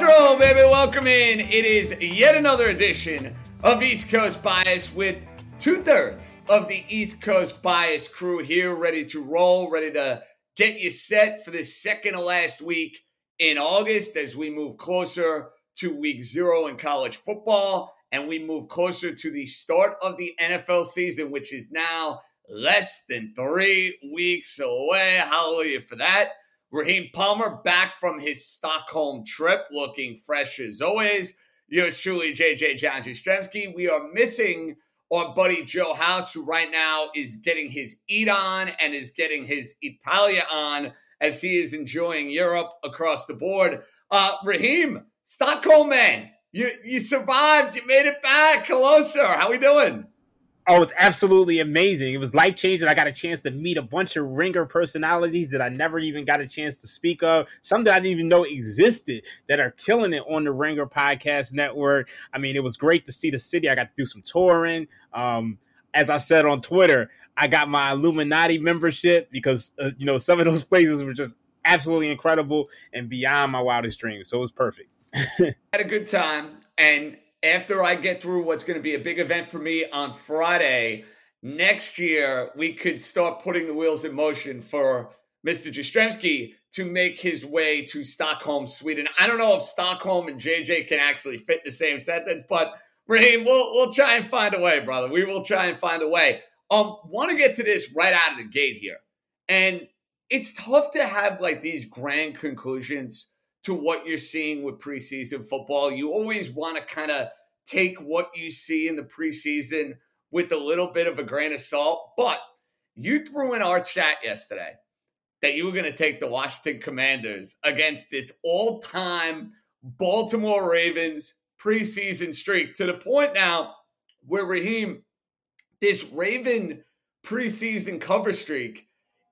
Let's roll, baby. Welcome in. It is yet another edition of East Coast Bias with two thirds of the East Coast Bias crew here, ready to roll, ready to get you set for this second to last week in August as we move closer to week zero in college football and we move closer to the start of the NFL season, which is now less than three weeks away. Hallelujah for that. Raheem Palmer back from his Stockholm trip looking fresh as always. Yours truly, JJ John Jastremski. We are missing our buddy Joe House, who right now is getting his eat on and is getting his Italia on as he is enjoying Europe across the board. Uh, Raheem, Stockholm man, you you survived. You made it back. Hello, sir. How we doing? Oh, it's absolutely amazing. It was life changing. I got a chance to meet a bunch of ringer personalities that I never even got a chance to speak of. Some that I didn't even know existed that are killing it on the Ringer Podcast Network. I mean, it was great to see the city. I got to do some touring. Um, as I said on Twitter, I got my Illuminati membership because uh, you know some of those places were just absolutely incredible and beyond my wildest dreams. So it was perfect. Had a good time and after I get through what's going to be a big event for me on Friday, next year we could start putting the wheels in motion for Mr. Jastremski to make his way to Stockholm, Sweden. I don't know if Stockholm and JJ can actually fit the same sentence, but Raheem, we'll we'll try and find a way, brother. We will try and find a way. Um, want to get to this right out of the gate here, and it's tough to have like these grand conclusions to what you're seeing with preseason football. You always want to kind of take what you see in the preseason with a little bit of a grain of salt. But you threw in our chat yesterday that you were going to take the Washington Commanders against this all time Baltimore Ravens preseason streak to the point now where Raheem, this Raven preseason cover streak,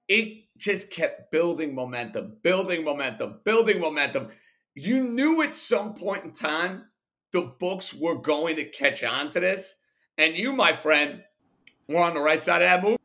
it just kept building momentum, building momentum, building momentum. You knew at some point in time the books were going to catch on to this. And you, my friend, were on the right side of that move.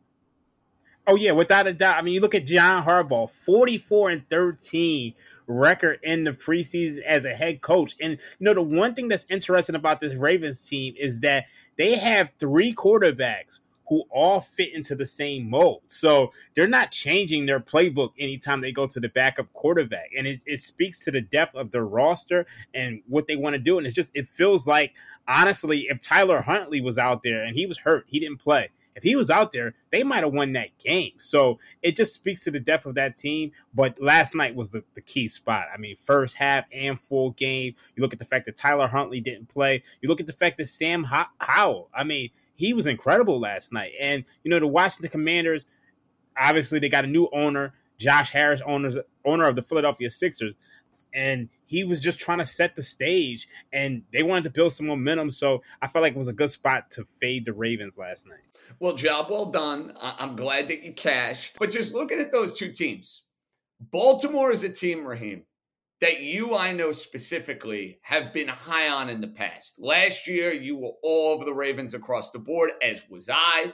Oh yeah, without a doubt. I mean, you look at John Harbaugh, forty-four and thirteen record in the preseason as a head coach. And you know, the one thing that's interesting about this Ravens team is that they have three quarterbacks who all fit into the same mold. So they're not changing their playbook anytime they go to the backup quarterback. And it, it speaks to the depth of their roster and what they want to do. And it's just, it feels like, honestly, if Tyler Huntley was out there and he was hurt, he didn't play. If he was out there, they might have won that game. So it just speaks to the depth of that team. But last night was the, the key spot. I mean, first half and full game. You look at the fact that Tyler Huntley didn't play. You look at the fact that Sam Howell, I mean, he was incredible last night. And you know, the Washington Commanders, obviously they got a new owner, Josh Harris, owner owner of the Philadelphia Sixers, and he was just trying to set the stage. And they wanted to build some momentum, so I felt like it was a good spot to fade the Ravens last night. Well, job well done. I'm glad that you cashed. But just looking at those two teams, Baltimore is a team, Raheem, that you, I know specifically, have been high on in the past. Last year, you were all over the Ravens across the board, as was I.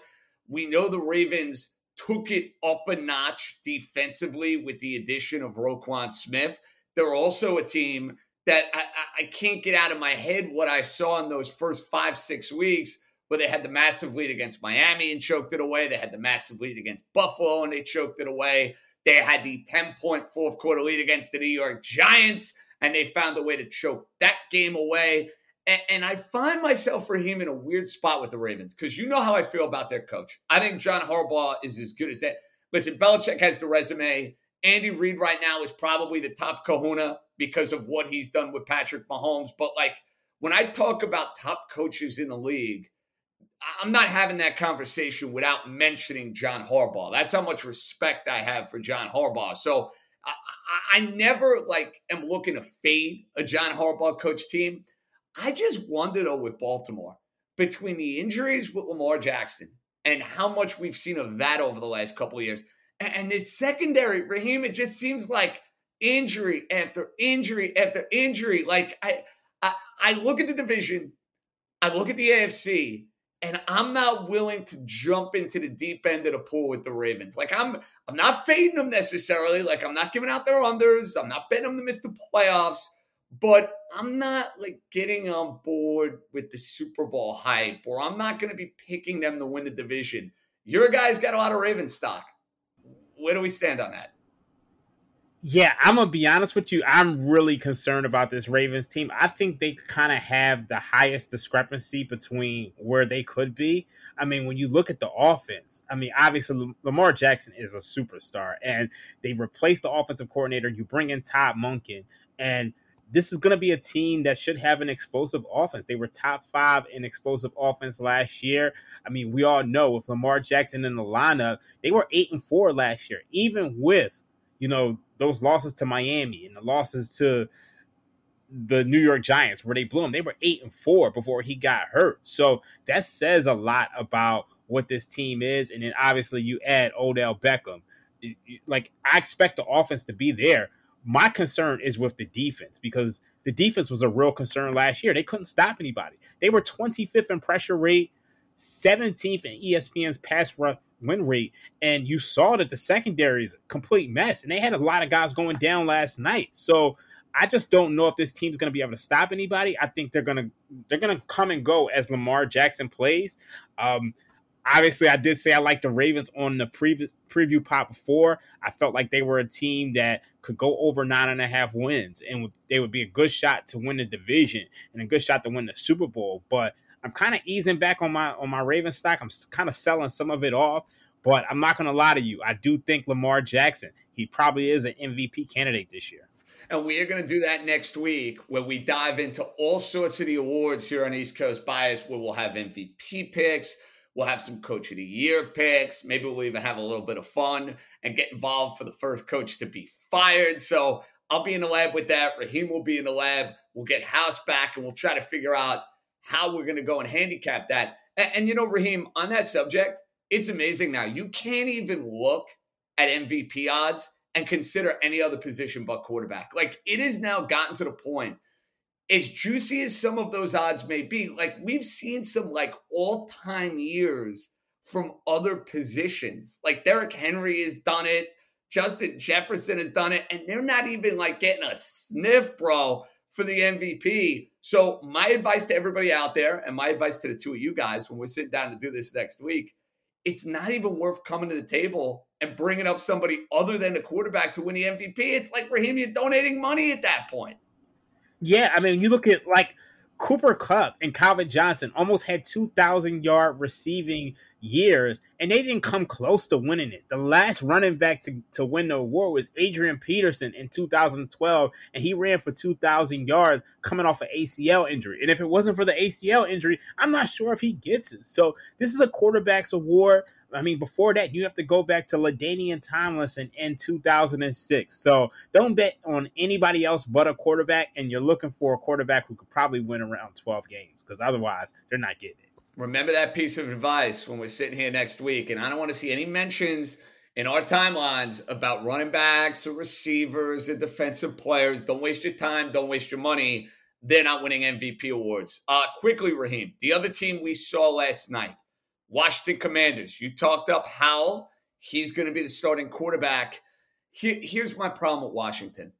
We know the Ravens took it up a notch defensively with the addition of Roquan Smith. They're also a team that I, I can't get out of my head what I saw in those first five, six weeks where they had the massive lead against Miami and choked it away. They had the massive lead against Buffalo and they choked it away. They had the 10 point fourth quarter lead against the New York Giants, and they found a way to choke that game away. And, and I find myself, Raheem, in a weird spot with the Ravens because you know how I feel about their coach. I think John Harbaugh is as good as that. Listen, Belichick has the resume. Andy Reid right now is probably the top kahuna because of what he's done with Patrick Mahomes. But like when I talk about top coaches in the league, I'm not having that conversation without mentioning John Harbaugh. That's how much respect I have for John Harbaugh. So I, I never like am looking to fade a John Harbaugh coach team. I just wonder though with Baltimore between the injuries with Lamar Jackson and how much we've seen of that over the last couple of years, and, and this secondary, Raheem, it just seems like injury after injury after injury. Like I, I, I look at the division, I look at the AFC, and I'm not willing to jump into the deep end of the pool with the Ravens. Like I'm I'm not fading them necessarily. Like I'm not giving out their unders. I'm not betting them to miss the playoffs. but I'm not like getting on board with the Super Bowl hype, or I'm not going to be picking them to win the division. Your guy's got a lot of Raven stock. Where do we stand on that? Yeah, I'm gonna be honest with you. I'm really concerned about this Ravens team. I think they kind of have the highest discrepancy between where they could be. I mean, when you look at the offense, I mean, obviously Lamar Jackson is a superstar, and they've replaced the offensive coordinator. You bring in Todd Monken, and this is going to be a team that should have an explosive offense. They were top five in explosive offense last year. I mean, we all know with Lamar Jackson in the lineup, they were eight and four last year, even with you know those losses to Miami and the losses to the New York Giants where they blew them. They were eight and four before he got hurt. So that says a lot about what this team is. And then obviously you add Odell Beckham. Like I expect the offense to be there. My concern is with the defense because the defense was a real concern last year. They couldn't stop anybody. They were 25th in pressure rate, 17th in ESPN's pass rush win rate, and you saw that the secondary is a complete mess, and they had a lot of guys going down last night. So I just don't know if this team's going to be able to stop anybody. I think they're going to they're going to come and go as Lamar Jackson plays. Um, obviously, I did say I like the Ravens on the previous preview pot before. I felt like they were a team that could go over nine and a half wins, and they would be a good shot to win the division and a good shot to win the Super Bowl. But I'm kind of easing back on my on my Raven stock. I'm kind of selling some of it off, but I'm not going to lie to you. I do think Lamar Jackson, he probably is an MVP candidate this year. And we are going to do that next week where we dive into all sorts of the awards here on East Coast Bias, where we'll have MVP picks. We'll have some coach of the year picks. Maybe we'll even have a little bit of fun and get involved for the first coach to be fired. So I'll be in the lab with that. Raheem will be in the lab. We'll get House back and we'll try to figure out how we're going to go and handicap that. And, and, you know, Raheem, on that subject, it's amazing now. You can't even look at MVP odds and consider any other position but quarterback. Like it has now gotten to the point, as juicy as some of those odds may be, like we've seen some like all time years from other positions. Like Derrick Henry has done it. Justin Jefferson has done it, and they're not even like getting a sniff, bro, for the MVP. So, my advice to everybody out there, and my advice to the two of you guys when we sit down to do this next week, it's not even worth coming to the table and bringing up somebody other than the quarterback to win the MVP. It's like Raheem, you're donating money at that point. Yeah, I mean, you look at like Cooper Kupp and Calvin Johnson almost had 2,000 yard receiving years, and they didn't come close to winning it. The last running back to, to win the award was Adrian Peterson in 2012, and he ran for 2,000 yards coming off an ACL injury. And if it wasn't for the ACL injury, I'm not sure if he gets it. So this is a quarterback's award. I mean, before that, you have to go back to LaDainian Tomlinson in 2006. So don't bet on anybody else but a quarterback, and you're looking for a quarterback who could probably win around 12 games because otherwise, they're not getting it. Remember that piece of advice when we're sitting here next week. And I don't want to see any mentions in our timelines about running backs or receivers or defensive players. Don't waste your time. Don't waste your money. They're not winning MVP awards. Uh, quickly, Raheem, the other team we saw last night, Washington Commanders. You talked up Howell. He's going to be the starting quarterback. Here, here's my problem with Washington.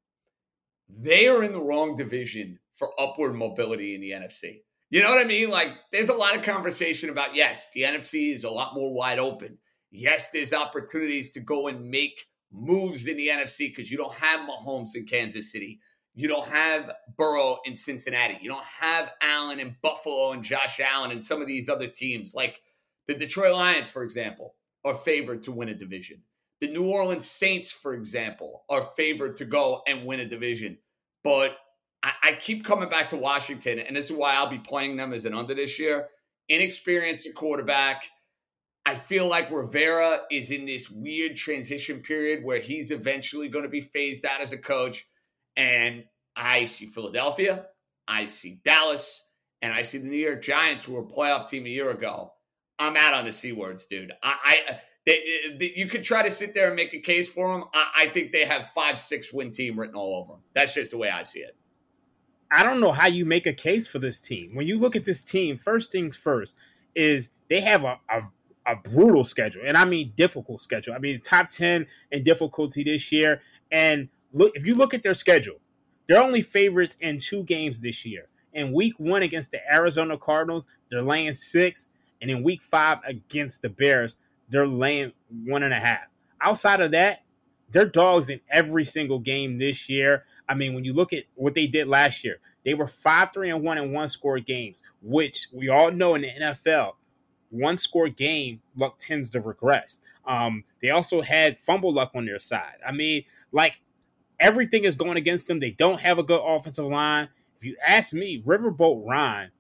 They are in the wrong division for upward mobility in the NFC. You know what I mean? Like, there's a lot of conversation about yes, the NFC is a lot more wide open. Yes, there's opportunities to go and make moves in the NFC because you don't have Mahomes in Kansas City. You don't have Burrow in Cincinnati. You don't have Allen in Buffalo and Josh Allen and some of these other teams. Like the Detroit Lions, for example, are favored to win a division. The New Orleans Saints, for example, are favored to go and win a division. But I, I keep coming back to Washington, and this is why I'll be playing them as an under this year. Inexperienced quarterback. I feel like Rivera is in this weird transition period where he's eventually going to be phased out as a coach. And I see Philadelphia, I see Dallas, and I see the New York Giants, who were a playoff team a year ago. I'm out on the C words, dude. I, I they, they, you could try to sit there and make a case for them. I, I think they have five, six win team written all over them. That's just the way I see it. I don't know how you make a case for this team. When you look at this team, first things first is they have a, a, a brutal schedule, and I mean difficult schedule. I mean top ten in difficulty this year. And look, if you look at their schedule, They're only favorites in two games this year. In week one against the Arizona Cardinals, they're laying six. And in week five against the Bears, they're laying one and a half. Outside of that, they're dogs in every single game this year. I mean, when you look at what they did last year, they were five, three, and one in one score games, which we all know in the NFL, one score game luck tends to regress. Um, they also had fumble luck on their side. I mean, like everything is going against them. They don't have a good offensive line. If you ask me, Riverboat Ron,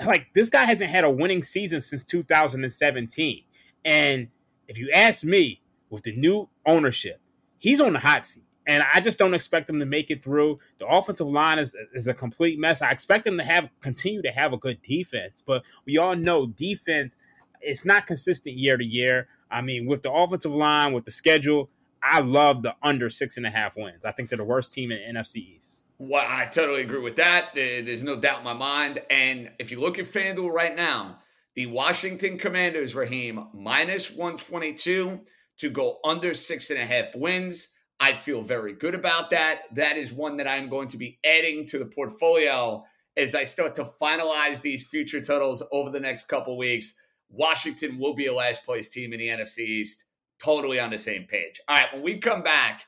like this guy hasn't had a winning season since 2017. And if you ask me, with the new ownership, he's on the hot seat. And I just don't expect him to make it through. The offensive line is, is a complete mess. I expect them to have continue to have a good defense, but we all know defense it's not consistent year to year. I mean, with the offensive line, with the schedule, I love the under six and a half wins. I think they're the worst team in NFC East. Well, I totally agree with that. There's no doubt in my mind. And if you look at FanDuel right now, the Washington Commanders, Raheem, minus 122 to go under six and a half wins. I feel very good about that. That is one that I'm going to be adding to the portfolio as I start to finalize these future totals over the next couple weeks. Washington will be a last place team in the NFC East. Totally on the same page. All right, when we come back,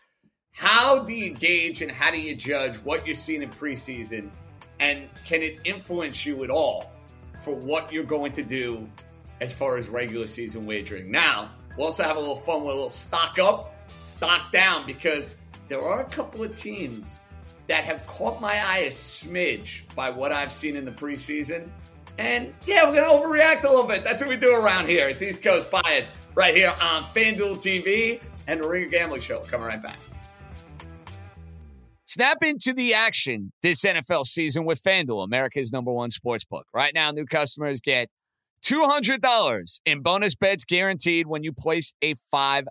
how do you gauge and how do you judge what you're seeing in preseason? And can it influence you at all for what you're going to do as far as regular season wagering? Now, we'll also have a little fun with a little stock up, stock down, because there are a couple of teams that have caught my eye a smidge by what I've seen in the preseason. And yeah, we're going to overreact a little bit. That's what we do around here. It's East Coast Bias right here on FanDuel TV and the Ringer Gambling Show. Coming right back. Snap into the action this NFL season with FanDuel, America's number one sports book. Right now, new customers get $200 in bonus bets guaranteed when you place a $5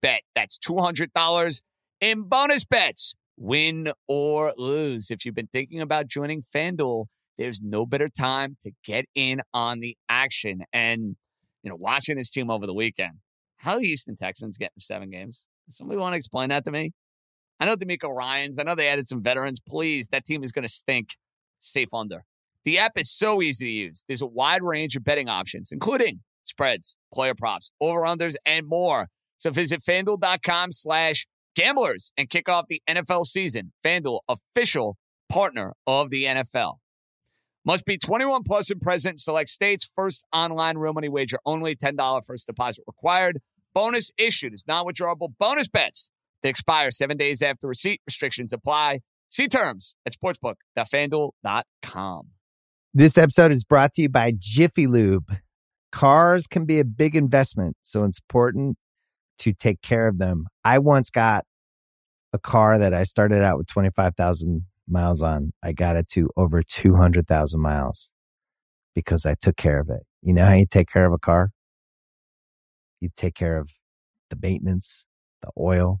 bet. That's $200 in bonus bets, win or lose. If you've been thinking about joining FanDuel, there's no better time to get in on the action. And, you know, watching this team over the weekend, how the Houston Texans getting seven games? Somebody want to explain that to me? I know DeMeco Ryans. I know they added some veterans. Please, that team is going to stink safe under. The app is so easy to use. There's a wide range of betting options, including spreads, player props, over-unders, and more. So visit fanduel.com slash gamblers and kick off the NFL season. FanDuel, official partner of the NFL. Must be 21 plus and present. Select states. First online real money wager only. $10 first deposit required. Bonus issued is non-withdrawable bonus bets that expire seven days after receipt. Restrictions apply. See terms at sportsbook.fanduel.com. This episode is brought to you by Jiffy Lube. Cars can be a big investment, so it's important to take care of them. I once got a car that I started out with 25,000 miles on. I got it to over 200,000 miles because I took care of it. You know how you take care of a car? You take care of the maintenance, the oil,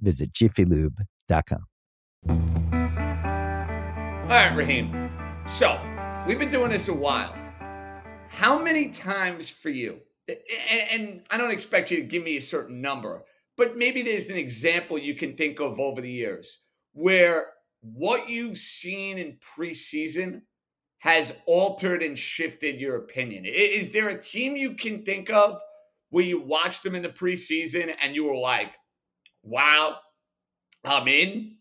visit jiffylube.com. All right, Raheem. So we've been doing this a while. How many times for you? And, and, I don't expect you to give me a certain number, but maybe there's an example you can think of over the years where what you've seen in preseason has altered and shifted your opinion. Is there a team you can think of where you watched them in the preseason and you were like, wow, I'm in?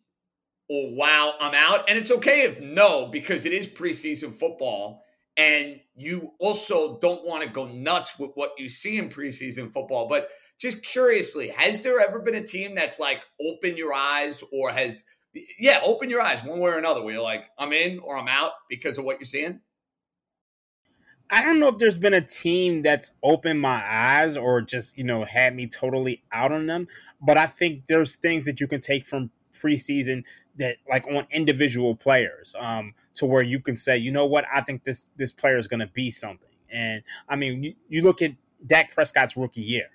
or wow, I'm out. And it's okay if no, because it is preseason football. And you also don't want to go nuts with what you see in preseason football. But just curiously, has there ever been a team that's like open your eyes or has, yeah, open your eyes one way or another where you're like, I'm in or I'm out because of what you're seeing? I don't know if there's been a team that's opened my eyes or just, you know, had me totally out on them. But I think there's things that you can take from preseason that like on individual players um to where you can say you know what i think this this player is going to be something and i mean you, you look at Dak Prescott's rookie year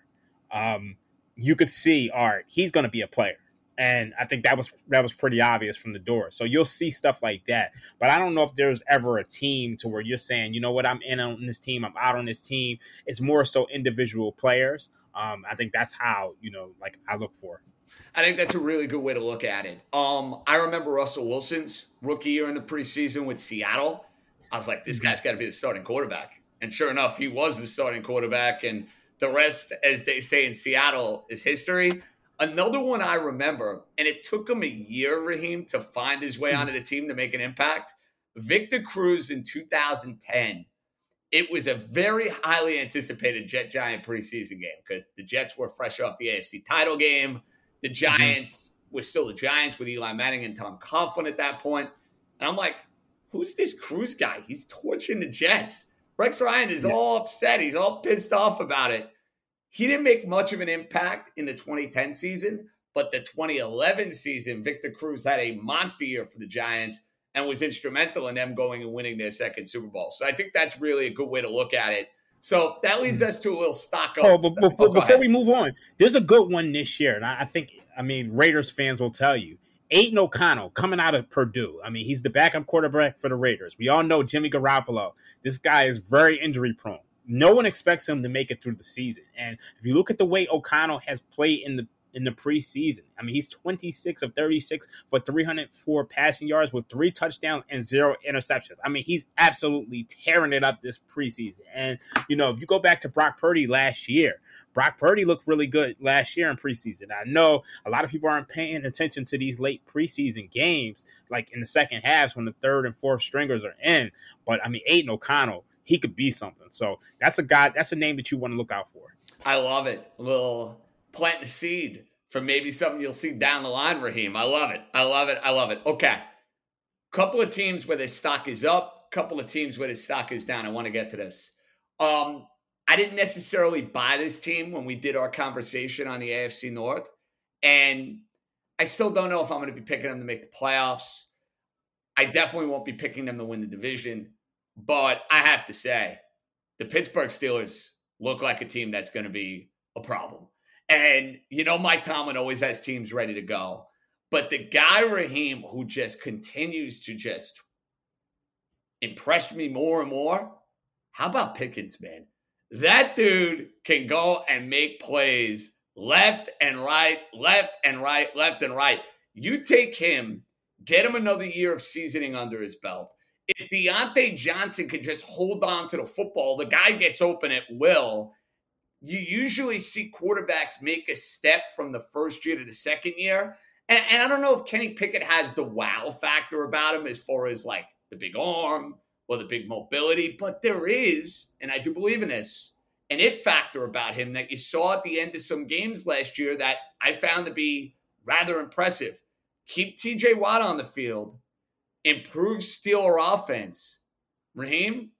um you could see all right he's going to be a player and I think that was that was pretty obvious from the door. So you'll see stuff like that. But I don't know if there's ever a team to where you're saying, you know what, I'm in on this team, I'm out on this team. It's more so individual players. Um, I think that's how you know, like I look for. I think that's a really good way to look at it. Um, I remember Russell Wilson's rookie year in the preseason with Seattle. I was like, this mm-hmm. guy's got to be the starting quarterback. And sure enough, he was the starting quarterback. And the rest, as they say in Seattle, is history. Another one I remember, and it took him a year, Raheem, to find his way mm-hmm. onto the team to make an impact. Victor Cruz in 2010. It was a very highly anticipated Jet Giant preseason game because the Jets were fresh off the AFC title game. The mm-hmm. Giants mm-hmm. were still the Giants with Eli Manning and Tom Coughlin at that point. And I'm like, who's this Cruz guy? He's torching the Jets. Rex Ryan is yeah. all upset. He's all pissed off about it. He didn't make much of an impact in the 2010 season, but the 2011 season, Victor Cruz had a monster year for the Giants and was instrumental in them going and winning their second Super Bowl. So I think that's really a good way to look at it. So that leads hmm. us to a little stock up. Oh, but before, oh, before we move on, there's a good one this year, and I think I mean Raiders fans will tell you. Aidan O'Connell coming out of Purdue. I mean, he's the backup quarterback for the Raiders. We all know Jimmy Garoppolo. This guy is very injury prone. No one expects him to make it through the season. And if you look at the way O'Connell has played in the in the preseason. I mean, he's 26 of 36 for 304 passing yards with three touchdowns and zero interceptions. I mean, he's absolutely tearing it up this preseason. And, you know, if you go back to Brock Purdy last year, Brock Purdy looked really good last year in preseason. I know a lot of people aren't paying attention to these late preseason games, like in the second halves when the third and fourth stringers are in. But I mean, Aidan O'Connell, he could be something. So that's a guy, that's a name that you want to look out for. I love it. Little planting a seed for maybe something you'll see down the line, Raheem. I love it. I love it. I love it. Okay. Couple of teams where their stock is up, couple of teams where the stock is down. I want to get to this. Um, I didn't necessarily buy this team when we did our conversation on the AFC North. And I still don't know if I'm going to be picking them to make the playoffs. I definitely won't be picking them to win the division. But I have to say, the Pittsburgh Steelers look like a team that's going to be a problem. And you know, Mike Tomlin always has teams ready to go. But the guy Raheem who just continues to just impress me more and more. How about Pickens, man? That dude can go and make plays left and right, left and right, left and right. You take him, get him another year of seasoning under his belt. If Diontae Johnson could just hold on to the football, the guy gets open at will you usually see quarterbacks make a step from the first year to the second year. And, and, I don't know if Kenny Pickett has the wow factor about him as far as like the big arm or the big mobility, but there is, and I do believe in this, an it factor about him that you saw at the end of some games last year that I found to be rather impressive. Keep TJ Watt on the field, improve Steeler offense. Raheem,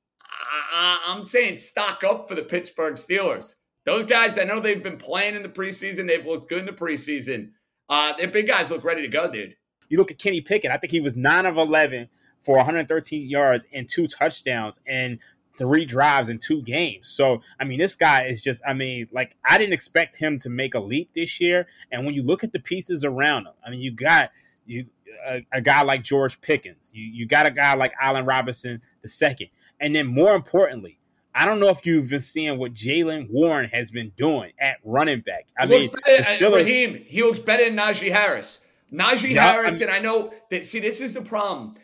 I, I'm saying stock up for the Pittsburgh Steelers. Those guys, I know they've been playing in the preseason. They've looked good in the preseason. Uh, their big guys look ready to go, dude. You look at Kenny Pickett. I think he was nine of eleven for 113 yards and two touchdowns and three drives in two games. So, I mean, this guy is just, I mean, like, I didn't expect him to make a leap this year. And when you look at the pieces around him, I mean, you got you a, a guy like George Pickens, you, you got a guy like Allen Robinson the second. And then more importantly, I don't know if you've been seeing what Jaylen Warren has been doing at running back. I he mean, better, Raheem, he looks better than Najee Harris. Najee yeah, Harris, I and I know that. See, this is the problem.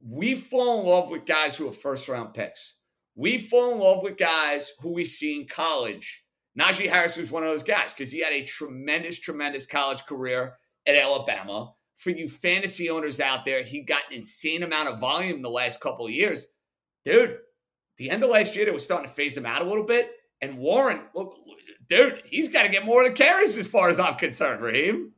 We fall in love with guys who are first round picks. We fall in love with guys who we see in college. Najee Harris was one of those guys because he had a tremendous, tremendous college career at Alabama. For you fantasy owners out there, he got an insane amount of volume the last couple of years. Dude, the end of last year, it was starting to phase him out a little bit. And Warren, look, dude, he's got to get more than carries as far as I'm concerned, Raheem.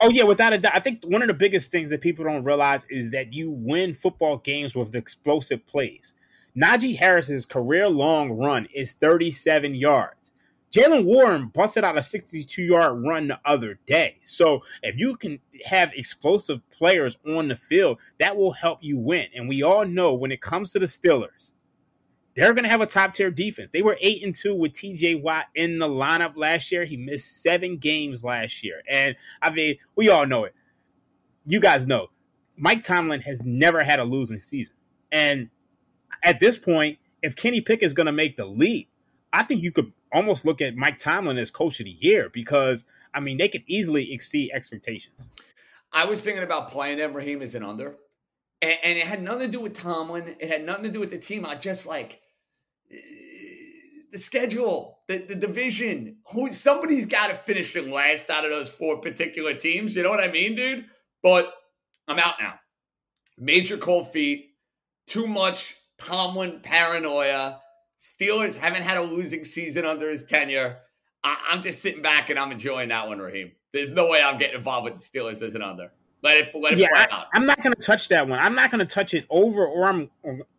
Oh yeah, without a doubt. I think one of the biggest things that people don't realize is that you win football games with explosive plays. Najee Harris's career long run is 37 yards. Jaylen Warren busted out a 62 yard run the other day. So if you can have explosive players on the field, that will help you win. And we all know when it comes to the Steelers, they're going to have a top tier defense. They were 8 and 2 with TJ Watt in the lineup last year. He missed seven games last year. And I mean, we all know it. You guys know Mike Tomlin has never had a losing season. And at this point, if Kenny Pickett is going to make the leap, I think you could almost look at Mike Tomlin as coach of the year because I mean they could easily exceed expectations. I was thinking about playing him Raheem as an under, and, it had nothing to do with Tomlin. It had nothing to do with the team. I just like the schedule, the, the division. Who somebody's got to finish in last out of those four particular teams. You know what I mean, dude? But I'm out now. Major cold feet. Too much Tomlin paranoia. Steelers haven't had a losing season under his tenure. I, am just sitting back and I'm enjoying that one, Raheem. There's no way I'm getting involved with the Steelers as an under. Let it let it yeah. I, am not going to touch that one. I'm not going to touch it over, or I'm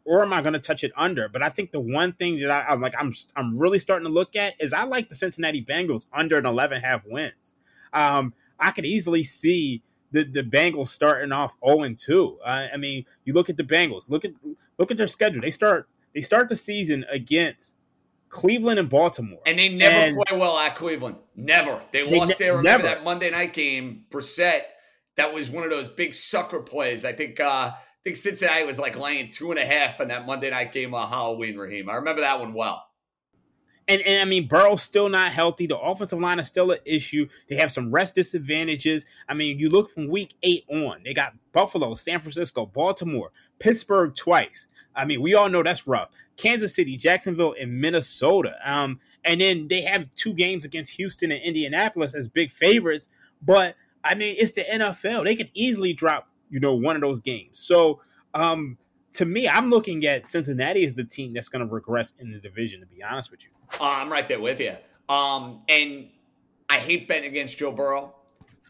or am I going to touch it under? But I think the one thing that I, am like I'm I'm really starting to look at is I like the Cincinnati Bengals under an 11 half wins. Um, I could easily see the, the Bengals starting off 0 and 2. Uh, I mean, you look at the Bengals. Look at look at their schedule. They start they start the season against Cleveland and Baltimore. And they never and play well at Cleveland. Never. They, they lost ne- there. Remember never. that Monday night game, Brissett, that was one of those big sucker plays. I think uh I think Cincinnati was like laying two and a half in that Monday night game on Halloween, Raheem. I remember that one well. And, and I mean, Burrow's still not healthy. The offensive line is still an issue. They have some rest disadvantages. I mean, you look from week eight on, they got Buffalo, San Francisco, Baltimore, Pittsburgh twice. I mean, we all know that's rough. Kansas City, Jacksonville, and Minnesota. Um, and then they have two games against Houston and Indianapolis as big favorites. But I mean, it's the NFL. They could easily drop, you know, one of those games. So um, to me, I'm looking at Cincinnati as the team that's going to regress in the division. To be honest with you, uh, I'm right there with you. Um, and I hate betting against Joe Burrow.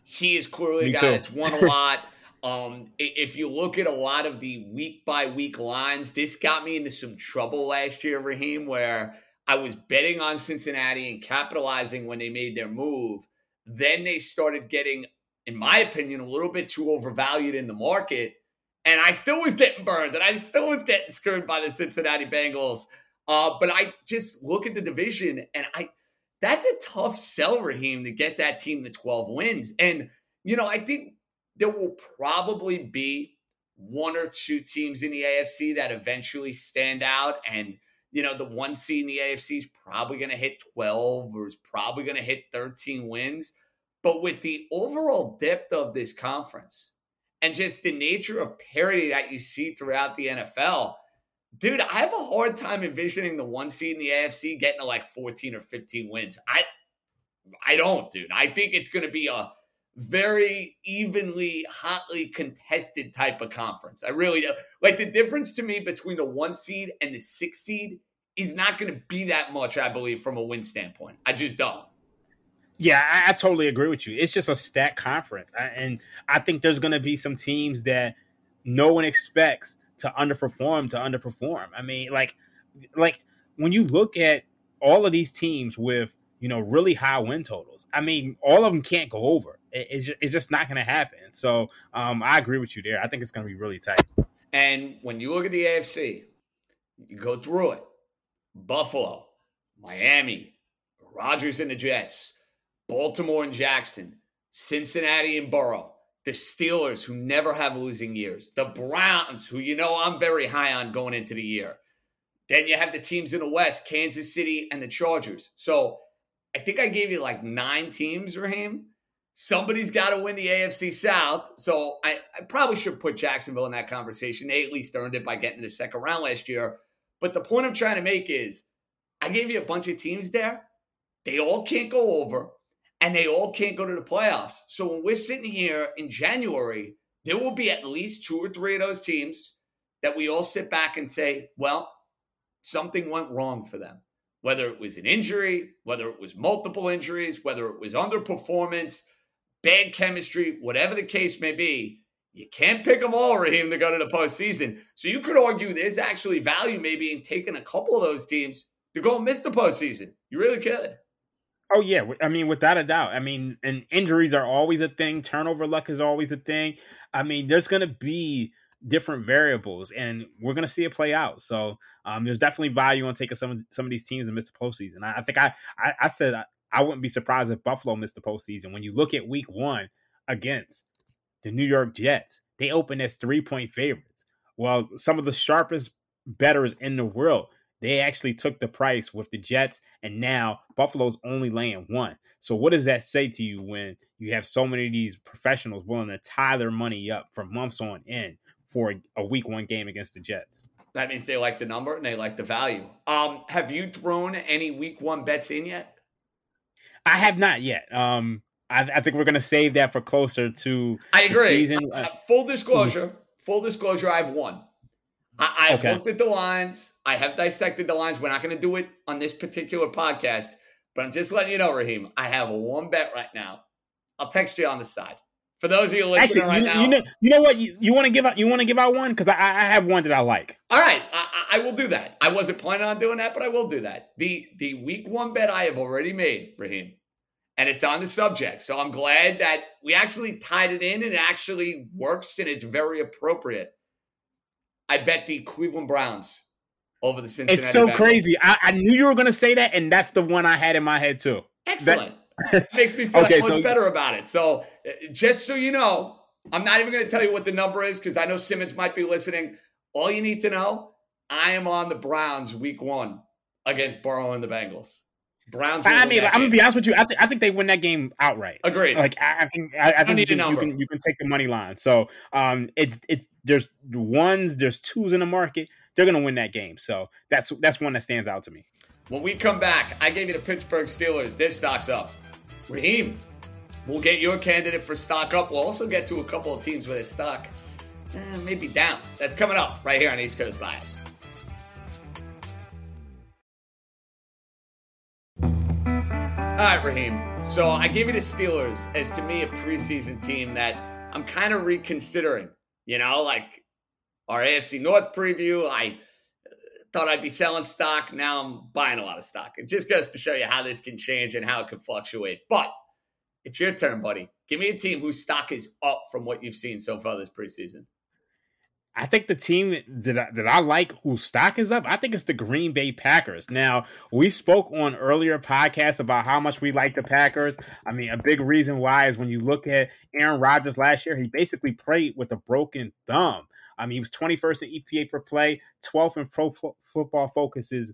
He is clearly me a guy too. that's won a lot. Um, if you look at a lot of the week by week lines, this got me into some trouble last year, Raheem, where I was betting on Cincinnati and capitalizing when they made their move. Then they started getting, in my opinion, a little bit too overvalued in the market. And I still was getting burned and I still was getting screwed by the Cincinnati Bengals. Uh, but I just look at the division and I that's a tough sell, Raheem, to get that team to 12 wins. And, you know, I think there will probably be one or two teams in the AFC that eventually stand out. And, you know, the one seed in the AFC is probably going to hit 12 or is probably going to hit 13 wins. But with the overall depth of this conference and just the nature of parity that you see throughout the NFL, dude, I have a hard time envisioning the one seed in the AFC getting to like 14 or 15 wins. I I don't, dude. I think it's going to be a very evenly, hotly contested type of conference. I really do. Like the difference to me between the one seed and the six seed is not going to be that much, I believe, from a win standpoint. I just don't. Yeah, I, I totally agree with you. It's just a stacked conference. I, and I think there's going to be some teams that no one expects to underperform to underperform. I mean, like, like when you look at all of these teams with you know really high win totals, I mean, all of them can't go over it's, it's just not going to happen. So um, I agree with you there. I think it's going to be really tight. And when you look at the AFC, you go through it Buffalo, Miami, Rodgers and the Jets, Baltimore and Jackson, Cincinnati and Burrow, the Steelers, who never have losing years, the Browns, who you know I'm very high on going into the year. Then you have the teams in the West, Kansas City and the Chargers. So I think I gave you like nine teams, Raheem somebody's got to win the AFC South. So I, I, probably should put Jacksonville in that conversation. They at least earned it by getting to the second round last year. But the point I'm trying to make is I gave you a bunch of teams there. They all can't go over and they all can't go to the playoffs. So when we're sitting here in January, there will be at least two or three of those teams that we all sit back and say, well, something went wrong for them. Whether it was an injury, whether it was multiple injuries, whether it was underperformance, bad chemistry, whatever the case may be, you can't pick them all, Raheem, to go to the postseason. So you could argue there's actually value maybe in taking a couple of those teams to go and miss the postseason. You really could. Oh yeah, I mean without a doubt. I mean, and injuries are always a thing. Turnover luck is always a thing. I mean, there's going to be different variables, and we're going to see it play out. So um, there's definitely value on taking some of some of these teams and miss the postseason. I, I think I I, I said I, I, wouldn't be surprised if Buffalo missed the postseason. When you look at Week One against the New York Jets, they opened as three point favorites. Well, some of the sharpest betters in the world they actually took the price with the Jets, and now Buffalo's only laying one. So, what does that say to you when you have so many of these professionals willing to tie their money up for months on end for a week one game against the Jets? That means they like the number and they like the value. Um, have you thrown any week one bets in yet? I have not yet. Um, I, I think we're going to save that for closer to. I agree. season. Uh, full disclosure. Full disclosure. I've won. I, have okay. looked at the lines. I have dissected the lines. We're not going to do it on this particular podcast, but I'm just letting you know, Raheem. I have one bet right now. I'll text you on the side. For those of you listening Actually, right you, now, you know, you know what? You, you want to give out? You want to give out one because I, I have one that I like. All right, I, I will do that. I wasn't planning on doing that, but I will do that. The the week one bet I have already made, Raheem, and it's on the subject. So I'm glad that we actually tied it in and it actually works and it's very appropriate. I bet the Cleveland Browns over the Cincinnati. It's so Bengals. crazy. I, I, knew you were going to say that, and that's the one I had in my head too. Excellent. That makes me feel okay, much so, better about it. So, uh, just so you know, I'm not even going to tell you what the number is because I know Simmons might be listening. All you need to know, I am on the Browns week one against Burrow and the Bengals. Browns. I mean, I'm gonna be honest with you. I, th- I think they win that game outright. Agreed. Like I, I think I, I think you can, you can, you can take the money line. So um, it's it's there's ones, there's twos in the market. They're gonna win that game. So that's that's one that stands out to me. When we come back, I gave you the Pittsburgh Steelers. This stock's up. Raheem, we'll get your candidate for stock up. We'll also get to a couple of teams with a stock eh, maybe down. That's coming up right here on East Coast Bias. All right, Raheem. So I gave you the Steelers as to me a preseason team that I'm kind of reconsidering. You know, like our AFC North preview, I uh, thought I'd be selling stock. Now I'm buying a lot of stock. It just goes to show you how this can change and how it can fluctuate. But it's your turn, buddy. Give me a team whose stock is up from what you've seen so far this preseason. I think the team that I, that I like whose stock is up, I think it's the Green Bay Packers. Now, we spoke on earlier podcasts about how much we like the Packers. I mean, a big reason why is when you look at Aaron Rodgers last year, he basically played with a broken thumb. I mean, he was 21st in EPA per play, 12th in Pro Football Focus's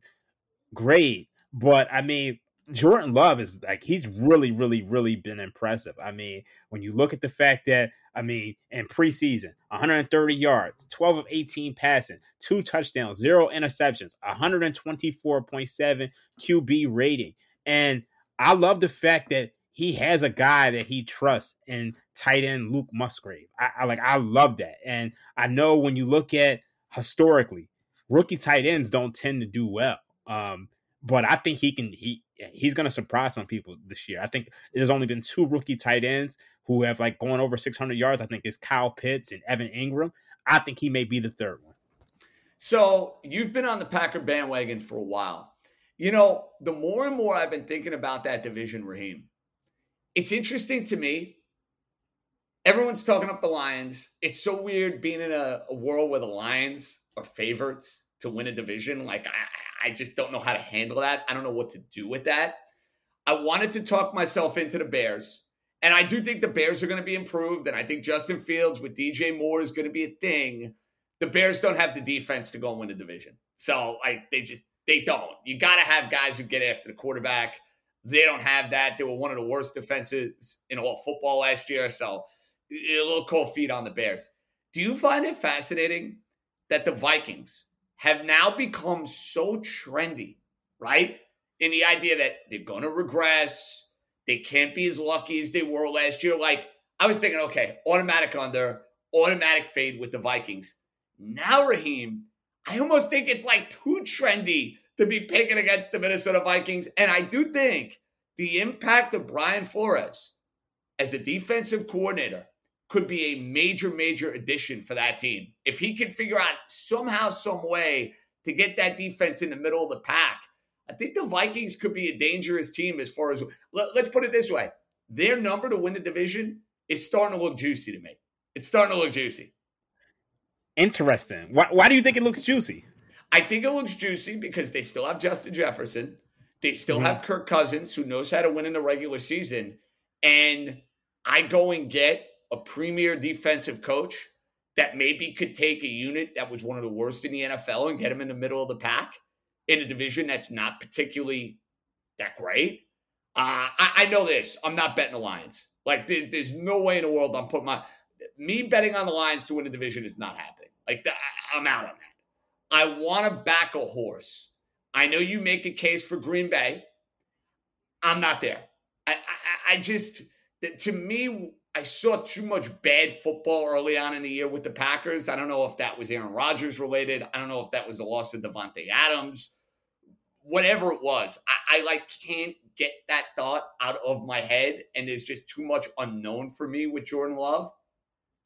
grade. But I mean, Jordan Love is like he's really, really, really been impressive. I mean, when you look at the fact that I mean, in preseason, 130 yards, 12 of 18 passing, two touchdowns, zero interceptions, 124.7 QB rating, and I love the fact that he has a guy that he trusts in tight end Luke Musgrave. I, I like I love that, and I know when you look at historically, rookie tight ends don't tend to do well. Um, but I think he can he he's going to surprise some people this year. I think there's only been two rookie tight ends who have like going over 600 yards. I think is Kyle Pitts and Evan Engram. I think he may be the third one. So you've been on the Packer bandwagon for a while. You know, the more and more I've been thinking about that division, Raheem, it's interesting to me. Everyone's talking up the Lions. It's so weird being in a, a world where the Lions are favorites to win a division. Like I, I just don't know how to handle that. I don't know what to do with that. I wanted to talk myself into the Bears. And I do think the Bears are going to be improved. And I think Justin Fields with DJ Moore is going to be a thing. The Bears don't have the defense to go and win a division. So I they just they don't. You gotta have guys who get after the quarterback. They don't have that. They were one of the worst defenses in all football last year. So a little cold feet on the Bears. Do you find it fascinating that the Vikings, have now become so trendy, right? In the idea that they're going to regress, they can't be as lucky as they were last year. Like, I was thinking, okay, automatic under, automatic fade with the Vikings. Now, Raheem, I almost think it's like too trendy to be picking against the Minnesota Vikings. And I do think the impact of Brian Flores as a defensive coordinator could be a major, major addition for that team. If he can figure out somehow, some way to get that defense in the middle of the pack, I think the Vikings could be a dangerous team as far as let, us put it this way: their number to win the division is starting to look juicy to me. It's starting to look juicy. Interesting. Why, why do you think it looks juicy? I think it looks juicy because they still have Justin Jefferson. They still mm-hmm. have Kirk Cousins, who knows how to win in the regular season. And I go and get a premier defensive coach that maybe could take a unit that was one of the worst in the NFL and get them in the middle of the pack in a division that's not particularly that great. Uh, I, I, know this. I'm not betting the Lions. Like, there, there's no way in the world I'm putting my me betting on the Lions to win a division is not happening. Like, I'm out on that. I want to back a horse. I know you make a case for Green Bay. I'm not there. I, I, I just, to me, I saw too much bad football early on in the year with the Packers. I don't know if that was Aaron Rodgers related. I don't know if that was the loss of Davante Adams. Whatever it was, I, I like can't get that thought out of my head, and there's just too much unknown for me with Jordan Love.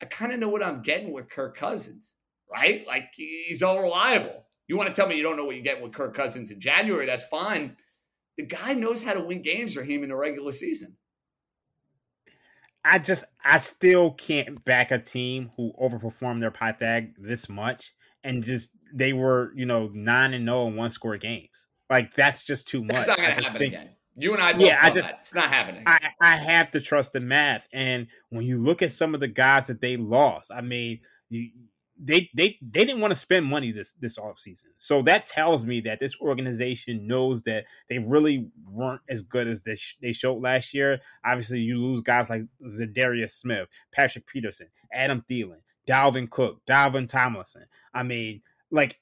I kind of know what I'm getting with Kirk Cousins right? Like he's all reliable. You want to tell me you don't know what you get with Kirk Cousins in January? That's fine. The guy knows how to win games, for him in the regular season. I just, I still can't back a team who overperformed their Pythag this much and just they were, you know, nine and zero in one score games. Like that's just too much. It's not to happen think, again. You and I yeah, I just, that. It's not happening. I, I have to trust the math. And when you look at some of the guys that they lost, I mean, you, they they they didn't want to spend money this this off season. So that tells me that this organization knows that they really weren't as good as they, sh- they showed last year. Obviously, you lose guys like Za'Darius Smith, Patrick Peterson, Adam Thielen, Dalvin Cook, Dalvin Tomlinson. I mean, like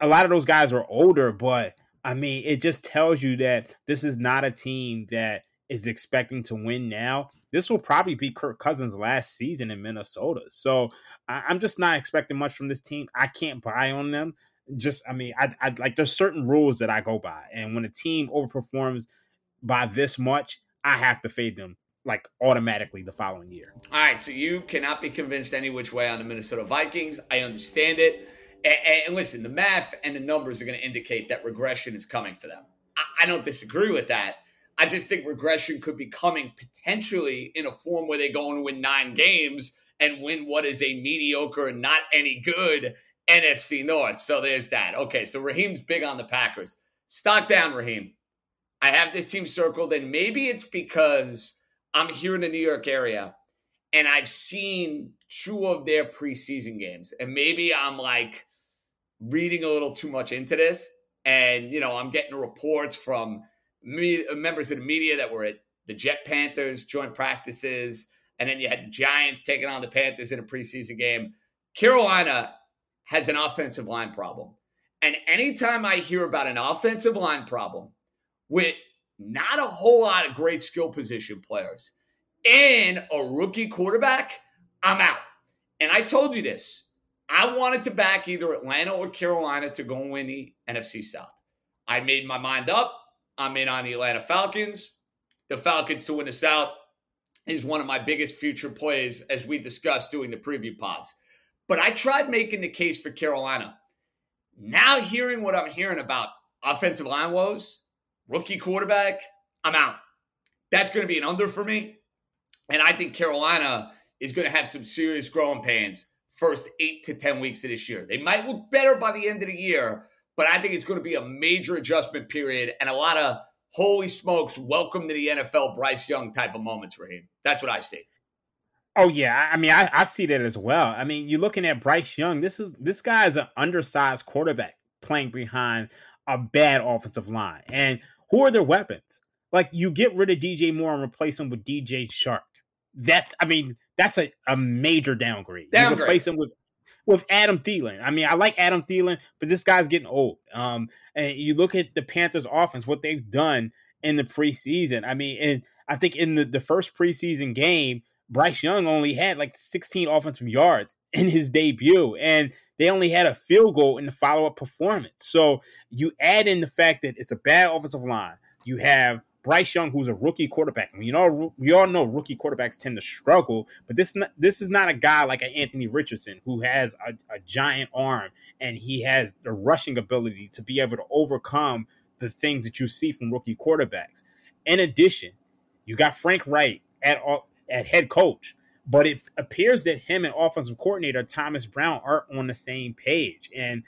a lot of those guys are older, but I mean, it just tells you that this is not a team that is expecting to win now this will probably be Kirk Cousins' last season in Minnesota. So I, am just not expecting much from this team. I can't buy on them. Just, I mean, I, I like there's certain rules that I go by, and when a team overperforms by this much, I have to fade them like automatically the following year. All right, so you cannot be convinced any which way on the Minnesota Vikings. I understand it. And, and listen, the math and the numbers are going to indicate that regression is coming for them. I, I don't disagree with that. I just think regression could be coming potentially in a form where they go and win nine games and win what is a mediocre and not any good NFC North. So there's that. Okay, so Raheem's big on the Packers. Stock down, Raheem. I have this team circled, and maybe it's because I'm here in the New York area and I've seen two of their preseason games. And maybe I'm like reading a little too much into this. And, you know, I'm getting reports from me, uh, members of the media that were at the Jet Panthers joint practices, and then you had the Giants taking on the Panthers in a preseason game. Carolina has an offensive line problem. And anytime I hear about an offensive line problem with not a whole lot of great skill position players and a rookie quarterback, I'm out. And I told you this. I wanted to back either Atlanta or Carolina to go and win the NFC South. I made my mind up. I'm in on the Atlanta Falcons. The Falcons to win the South is one of my biggest future plays, as we discussed doing the preview pods. But I tried making the case for Carolina. Now, hearing what I'm hearing about offensive line woes, rookie quarterback, I'm out. That's going to be an under for me. And I think Carolina is going to have some serious growing pains first eight to 10 weeks of this year. They might look better by the end of the year, but I think it's going to be a major adjustment period and a lot of holy smokes, welcome to the NFL Bryce Young type of moments for him. That's what I see. Oh yeah, I mean I, I see that as well. I mean, you're looking at Bryce Young. This is this guy is an undersized quarterback playing behind a bad offensive line. And who are their weapons? Like you get rid of DJ Moore and replace him with DJ Chark. That's I mean, that's a, a major downgrade. downgrade. You replace him with with Adam Thielen. I mean, I like Adam Thielen, but this guy's getting old. Um, and you look at the Panthers offense, what they've done in the preseason. I mean, and I think in the, the first preseason game, Bryce Young only had like 16 offensive yards in his debut, and they only had a field goal in the follow up performance. So you add in the fact that it's a bad offensive line. You have Bryce Young, who's a rookie quarterback. I mean, you know, we all know rookie quarterbacks tend to struggle, but this this is not a guy like an Anthony Richardson who has a, a giant arm and he has the rushing ability to be able to overcome the things that you see from rookie quarterbacks. In addition, you got Frank Reich at at head coach, but it appears that him and offensive coordinator Thomas Brown aren't on the same page, and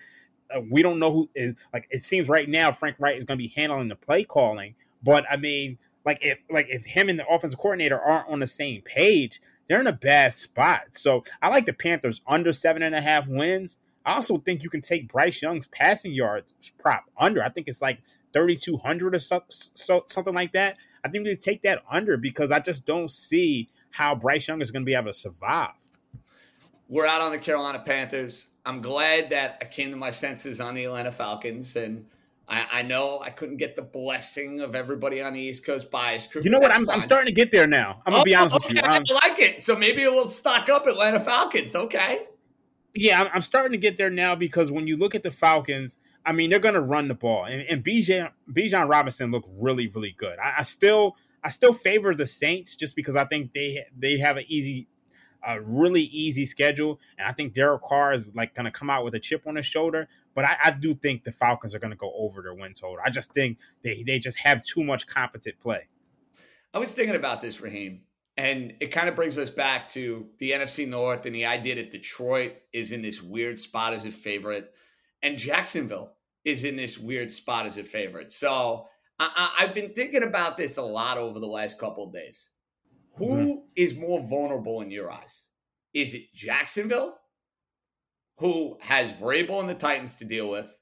uh, we don't know who is like. It seems right now Frank Reich is going to be handling the play calling, but I mean, like if like if him and the offensive coordinator aren't on the same page, they're in a bad spot. So I like the Panthers under seven and a half wins. I also think you can take Bryce Young's passing yards prop under. I think it's like 3,200 or so, so, something like that. I think we take that under because I just don't see how Bryce Young is going to be able to survive. We're out on the Carolina Panthers. I'm glad that I came to my senses on the Atlanta Falcons and I, I, know I couldn't get the blessing of everybody on the East Coast bias crew. You know what? I'm, I'm, starting to get there now. I'm gonna oh, be honest okay. with you. Um, I like it. So maybe we'll stock up Atlanta Falcons. Okay. Yeah, I'm, I'm, starting to get there now because when you look at the Falcons, I mean they're gonna run the ball, and, and BJ Bijan Robinson looked really really good. I, I still I still favor the Saints just because I think they they have an easy a really easy schedule, and I think Derek Carr is like going to come out with a chip on his shoulder. But I, I do think the Falcons are going to go over their win total. I just think they they just have too much competent play. I was thinking about this, Raheem, and it kind of brings us back to the NFC North and the idea that Detroit is in this weird spot as a favorite, and Jacksonville is in this weird spot as a favorite. So I, have been thinking about this a lot over the last couple of days. Who mm-hmm. is more vulnerable in your eyes? Is it Jacksonville, who has Vrabel and the Titans to deal with?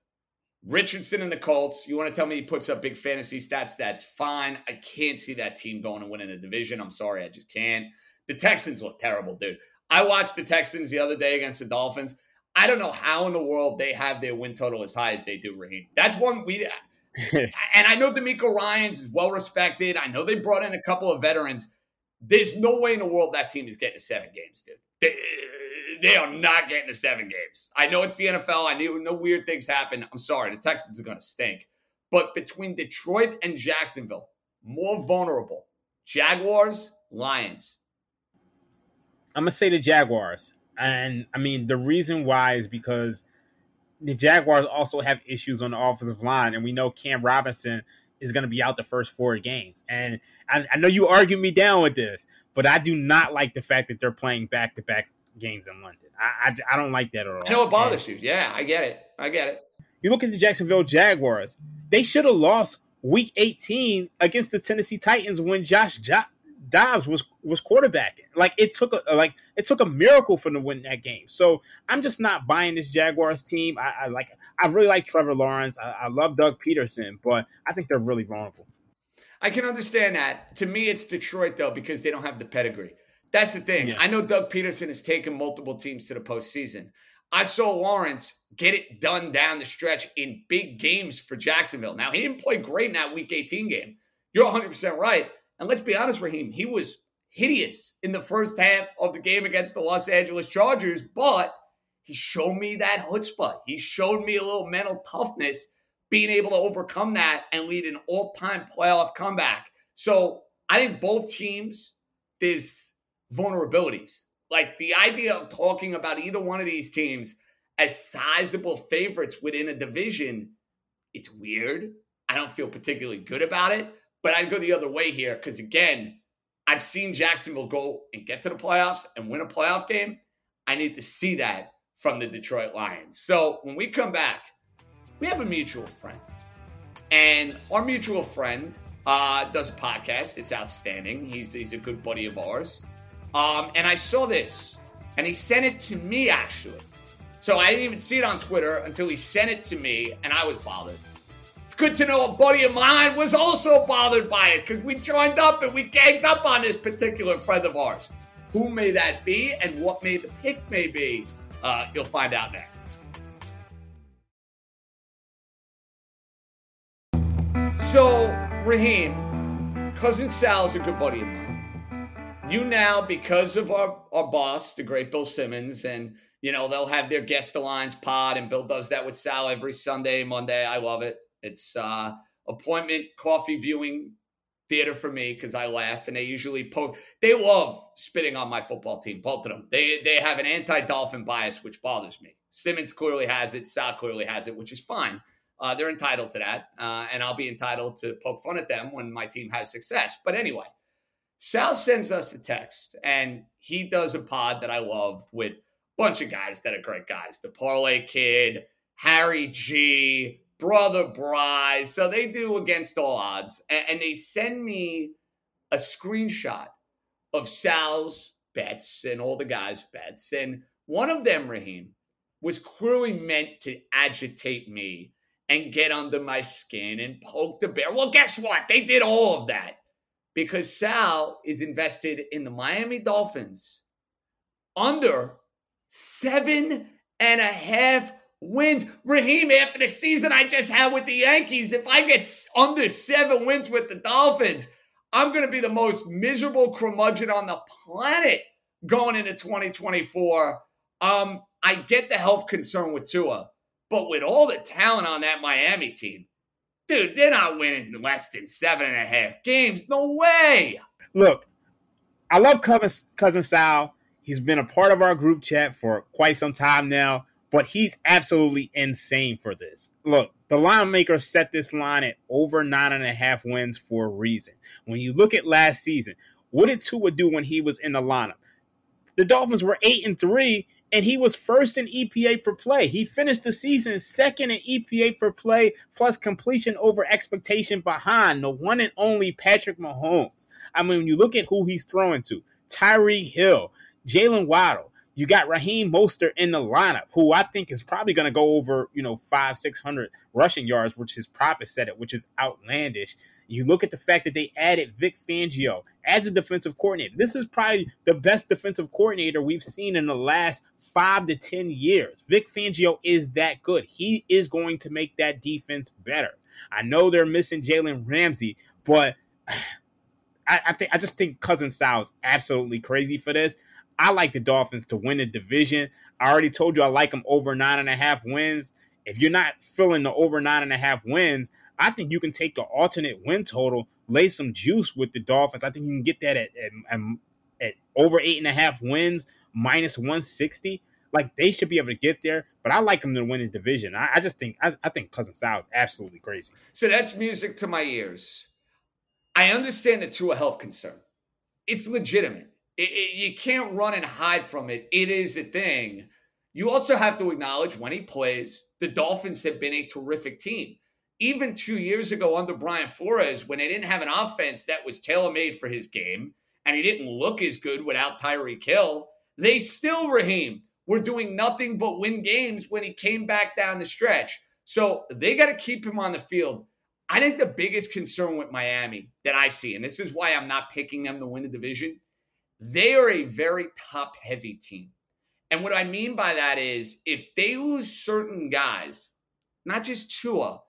Richardson and the Colts. You want to tell me he puts up big fantasy stats? That's fine. I can't see that team going and winning a division. I'm sorry, I just can't. The Texans look terrible, dude. I watched the Texans the other day against the Dolphins. I don't know how in the world they have their win total as high as they do, Raheem. That's one we and I know DeMeco Ryans is well respected. I know they brought in a couple of veterans. There's no way in the world that team is getting to seven games, dude. They, they are not getting to seven games. I know it's the NFL. I know no weird things happen. I'm sorry. The Texans are going to stink. But between Detroit and Jacksonville, more vulnerable. Jaguars, Lions. I'm going to say the Jaguars. And I mean, the reason why is because the Jaguars also have issues on the offensive line. And we know Cam Robinson is going to be out the first four games. And I, I know you argue me down with this, but I do not like the fact that they're playing back to back games in London. I, I, I, don't like that at all. I know it bothers and, you. Yeah, I get it. I get it. You look at the Jacksonville Jaguars. They should have lost Week 18 against the Tennessee Titans when Josh jo- Dobbs was was quarterbacking. Like it took a like it took a miracle for them to win that game. So I'm just not buying this Jaguars team. I, I like I really like Trevor Lawrence. I, I love Doug Pederson, but I think they're really vulnerable. I can understand that. To me, it's Detroit though because they don't have the pedigree. That's the thing. Yeah. I know Doug Pederson has taken multiple teams to the postseason. I saw Lawrence get it done down the stretch in big games for Jacksonville. Now, he didn't play great in that Week 18 game. You're 100% right. And let's be honest, Raheem, he was hideous in the first half of the game against the Los Angeles Chargers, but he showed me that chutzpah. He showed me a little mental toughness, being able to overcome that and lead an all time playoff comeback. So I think both teams, there's vulnerabilities. Like the idea of talking about either one of these teams as sizable favorites within a division, it's weird. I don't feel particularly good about it, but I'd go the other way here because, again, I've seen Jacksonville go and get to the playoffs and win a playoff game. I need to see that from the Detroit Lions. So when we come back, we have a mutual friend. And our mutual friend uh, does a podcast. It's outstanding. He's, he's a good buddy of ours. Um, and I saw this, and he sent it to me actually. So I didn't even see it on Twitter until he sent it to me, and I was bothered. It's good to know a buddy of mine was also bothered by it because we joined up and we ganged up on this particular friend of ours. Who may that be, and what may the pick may be? Uh, you'll find out next. So, Raheem, cousin Sal's a good buddy of mine you now, because of our, our boss, the great Bill Simmons, and you know, they'll have their guest alliance pod, and Bill does that with Sal every Sunday, Monday. I love it. It's uh appointment coffee viewing theater for me because I laugh and they usually poke they love spitting on my football team, both of them. They they have an anti-dolphin bias, which bothers me. Simmons clearly has it, Sal clearly has it, which is fine. Uh, they're entitled to that, uh, and I'll be entitled to poke fun at them when my team has success. But anyway, Sal sends us a text, and he does a pod that I love with a bunch of guys that are great guys. The Parlay Kid, Harry G, Brother Bryce. So they do against all odds, and, and they send me a screenshot of Sal's bets and all the guys' bets, and one of them, Raheem, was clearly meant to agitate me and get under my skin and poke the bear. Well, guess what? They did all of that because Sal is invested in the Miami Dolphins under seven and a half wins. Raheem, after the season I just had with the Yankees, if I get under seven wins with the Dolphins, I'm going to be the most miserable curmudgeon on the planet going into 2024. Um, I get the health concern with Tua, but with all the talent on that Miami team, dude, they're not winning less than seven and a half games. No way. Look, I love cousin cousin Sal. He's been a part of our group chat for quite some time now, but he's absolutely insane for this. Look, the line maker set this line at over nine and a half wins for a reason. When you look at last season, what did Tua do when he was in the lineup? The Dolphins were eight and three, and he was first in EPA per play. He finished the season second in EPA per play plus completion over expectation behind the one and only Patrick Mahomes. I mean, when you look at who he's throwing to, Tyreek Hill, Jaylen Waddle, you got Raheem Mostert in the lineup, who I think is probably going to go over, you know, five, 600 rushing yards, which his prop is set at, which is outlandish. You look at the fact that they added Vic Fangio as a defensive coordinator. This is probably the best defensive coordinator we've seen in the last five to 10 years. Vic Fangio is that good. He is going to make that defense better. I know they're missing Jalen Ramsey, but I, I think I just think Cousin Sal is absolutely crazy for this. I like the Dolphins to win the division. I already told you I like them over nine and a half wins. If you're not filling the over nine and a half wins, I think you can take the alternate win total, lay some juice with the Dolphins. I think you can get that at, at, at over eight and a half wins, minus 160. Like they should be able to get there, but I like them to win the division. I, I just think I, I think Cousin Sal is absolutely crazy. So that's music to my ears. I understand to a health concern. It's legitimate. It, it, you can't run and hide from it. It is a thing. You also have to acknowledge when he plays, the Dolphins have been a terrific team. Even two years ago under Brian Flores, when they didn't have an offense that was tailor made for his game, and he didn't look as good without Tyreek Hill, they still, Raheem, were doing nothing but win games when he came back down the stretch. So they got to keep him on the field. I think the biggest concern with Miami that I see, and this is why I'm not picking them to win the division, they are a very top heavy team. And what I mean by that is if they lose certain guys, not just Tua,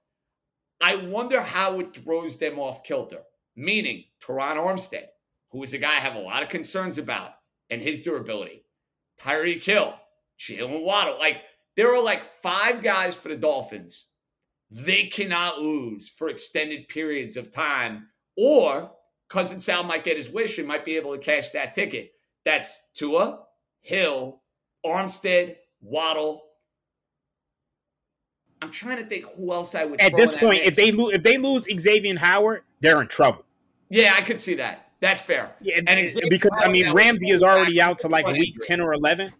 I wonder how it throws them off kilter. Meaning, Terron Armstead, who is a guy I have a lot of concerns about and his durability. Tyreek Hill, Jaylen Waddle. Like, there are like five guys for the Dolphins they cannot lose for extended periods of time, or Cousin Sal might get his wish and might be able to cash that ticket. That's Tua, Hill, Armstead, Waddle. I'm trying to think who else I would. At this point, if they lose, if they lose Xavier Howard, they're in trouble. Yeah, I could see that. That's fair. Yeah, and Xavier because Howard I mean Ramsey is already out to like week ten or eleven.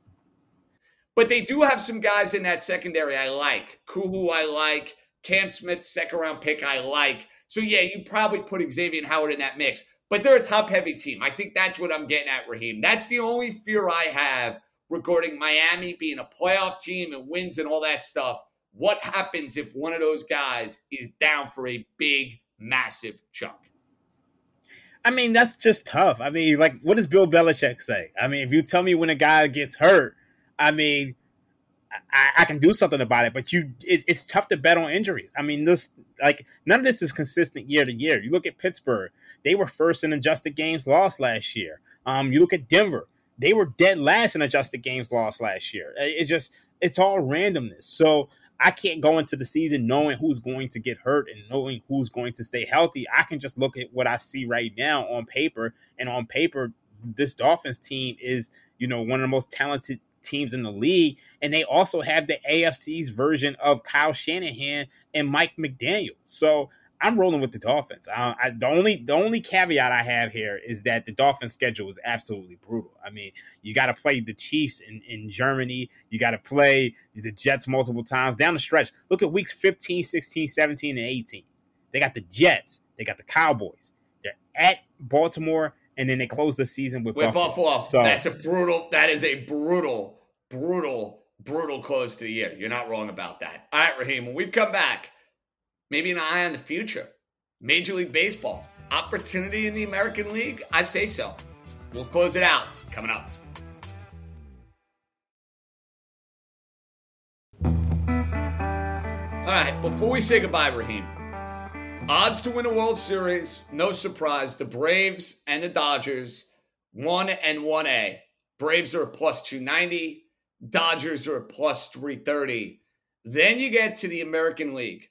But they do have some guys in that secondary I like. Kohou I like. Cam Smith, second round pick, I like. So yeah, you probably put Xavier Howard in that mix. But they're a top heavy team. I think that's what I'm getting at, Raheem. That's the only fear I have regarding Miami being a playoff team and wins and all that stuff. What happens if one of those guys is down for a big, massive chunk? I mean, that's just tough. I mean, like, what does Bill Belichick say? I mean, if you tell me when a guy gets hurt, I mean, I, I, can do something about it. But you, it, it's tough to bet on injuries. I mean, this like none of this is consistent year to year. You look at Pittsburgh; they were first in adjusted games lost last year. Um, you look at Denver; they were dead last in adjusted games lost last year. It's just it's all randomness. So I can't go into the season knowing who's going to get hurt and knowing who's going to stay healthy. I can just look at what I see right now on paper, and on paper, this Dolphins team is you know one of the most talented teams in the league. And they also have the AFC's version of Kyle Shanahan and Mike McDaniel. So I'm rolling with the Dolphins. Uh, I, the only the only caveat I have here is that the Dolphins' schedule is absolutely brutal. I mean, you got to play the Chiefs in, in Germany. You got to play the Jets multiple times down the stretch. Look at weeks 15, 16, 17, and 18. They got the Jets. They got the Cowboys. They're at Baltimore, and then they close the season with, with Buffalo. Buffalo. So that's a brutal. That is a brutal, brutal, brutal close to the year. You're not wrong about that. All right, Raheem. When we come back maybe an eye on the future. Major League Baseball, opportunity in the American League? I say so. We'll close it out coming up. All right, before we say goodbye, Raheem, odds to win a World Series, no surprise, the Braves and the Dodgers, 1 and 1A. Braves are plus 290, Dodgers are plus 330. Then you get to the American League.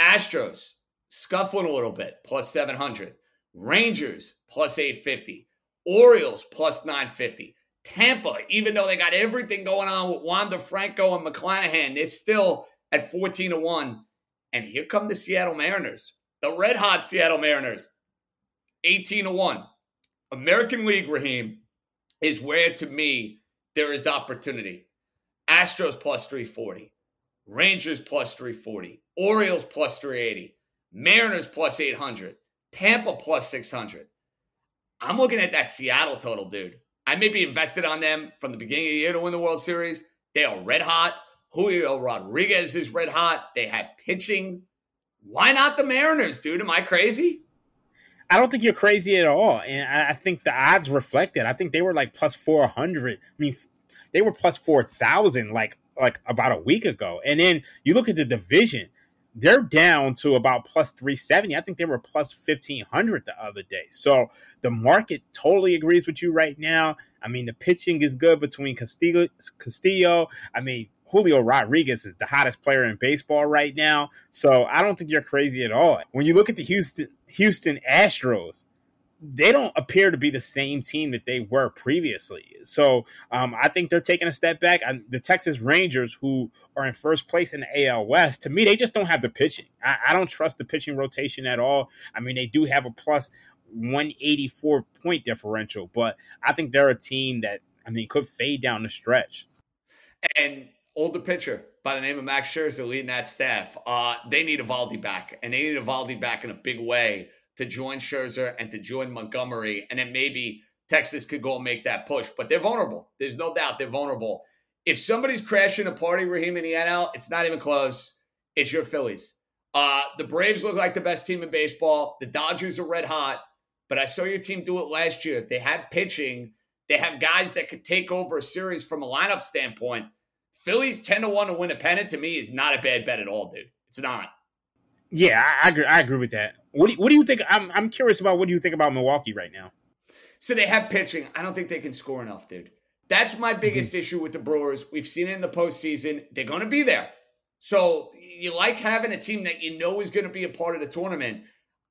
Astros scuffling a little bit, plus 700. Rangers, plus 850. Orioles, plus 950. Tampa, even though they got everything going on with Wander Franco and McClanahan, they're still at 14 to 1. And here come the Seattle Mariners, the red hot Seattle Mariners, 18 to 1. American League, Raheem, is where to me there is opportunity. Astros plus 340. Rangers plus 340, Orioles plus 380, Mariners plus 800, Tampa plus 600. I'm looking at that Seattle total, dude. I may be invested on them from the beginning of the year to win the World Series. They are red hot. Julio Rodriguez is red hot. They have pitching. Why not the Mariners, dude? Am I crazy? I don't think you're crazy at all. And I think the odds reflect it. I think they were like plus 400. I mean, they were plus 4,000 like like about a week ago. And then you look at the division, they're down to about plus 370. I think they were plus 1500 the other day. So the market totally agrees with you right now. I mean, the pitching is good between Castillo. Castillo. I mean, Julio Rodriguez is the hottest player in baseball right now. So I don't think you're crazy at all. When you look at the Houston Houston Astros, they don't appear to be the same team that they were previously. So um, I think they're taking a step back. And the Texas Rangers, who are in first place in the AL West, to me, they just don't have the pitching. I, I don't trust the pitching rotation at all. I mean, they do have a plus 184 point differential, but I think they're a team that, I mean, could fade down the stretch. And older pitcher by the name of Max Scherzer leading that staff. Uh, they need Eovaldi back, and they need Eovaldi back in a big way to join Scherzer and to join Montgomery, and then maybe Texas could go and make that push. But they're vulnerable. There's no doubt they're vulnerable. If somebody's crashing a party, Raheem in the NL, it's not even close. It's your Phillies. Uh, the Braves look like the best team in baseball. The Dodgers are red hot, but I saw your team do it last year. They had pitching. They have guys that could take over a series from a lineup standpoint. Phillies 10 to 1 to win a pennant to me is not a bad bet at all, dude. It's not. Yeah, I, I agree. I agree with that. What do you, what do you think? I'm I'm curious about what do you think about Milwaukee right now? So they have pitching. I don't think they can score enough, dude. That's my biggest mm-hmm. issue with the Brewers. We've seen it in the postseason. They're going to be there. So you like having a team that you know is going to be a part of the tournament.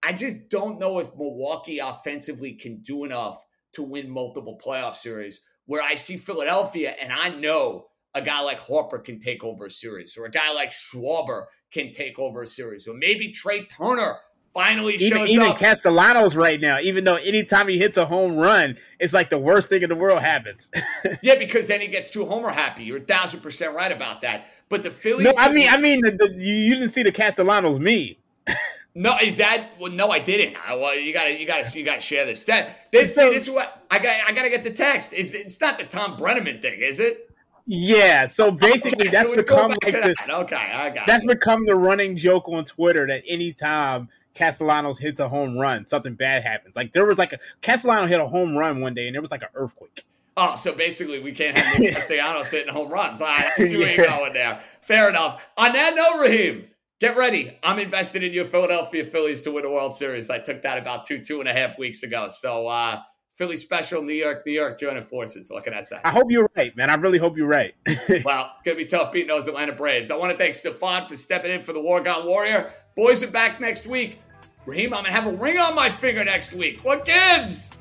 I just don't know if Milwaukee offensively can do enough to win multiple playoff series. Where I see Philadelphia, and I know a guy like Harper can take over a series, or a guy like Schwarber can take over a series, or maybe Trea Turner finally even, shows even up. Castellanos right now, even though anytime he hits a home run, it's like the worst thing in the world happens. yeah, because then he gets too homer happy. You're a thousand percent right about that. But the Phillies. No, I mean, I mean, the, the, you didn't see the Castellanos me. no, is that? Well, no, I didn't. I, well, you gotta, you gotta, you gotta share this. That this, so, this is what I got. I gotta get the text. Is it's not the Tom Brennaman thing, is it? Yeah, so basically okay, that's so become like the, that. okay, I got that's it. become the running joke on Twitter that anytime Castellanos hits a home run, something bad happens. Like there was like a Castellanos hit a home run one day and there was like an earthquake. Oh, so basically we can't have Castellanos hitting home runs. I see where you're going there. Fair enough. On that note, Raheem, get ready. I'm invested in your Philadelphia Phillies to win a World Series. I took that about two, two and a half weeks ago. So uh Philly special, New York, New York joining forces. What can I say? I hope you're right, man. I really hope you're right. well, it's going to be tough beating those Atlanta Braves. I want to thank Stefan for stepping in for the War Gone Warrior. Boys are back next week. Raheem, I'm going to have a ring on my finger next week. What gives?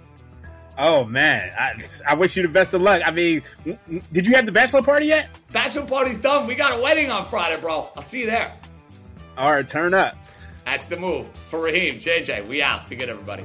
Oh man, I, I wish you the best of luck. I mean, did you have the bachelor party yet? Bachelor party's done. We got a wedding on Friday, bro. I'll see you there. All right, turn up. That's the move. For Raheem, JJ, we out. Be good, everybody.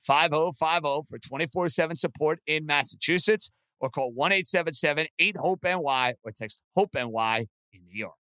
5050 for 24 7 support in Massachusetts or call 1 877 8 HOPE NY or text HOPE NY in New York.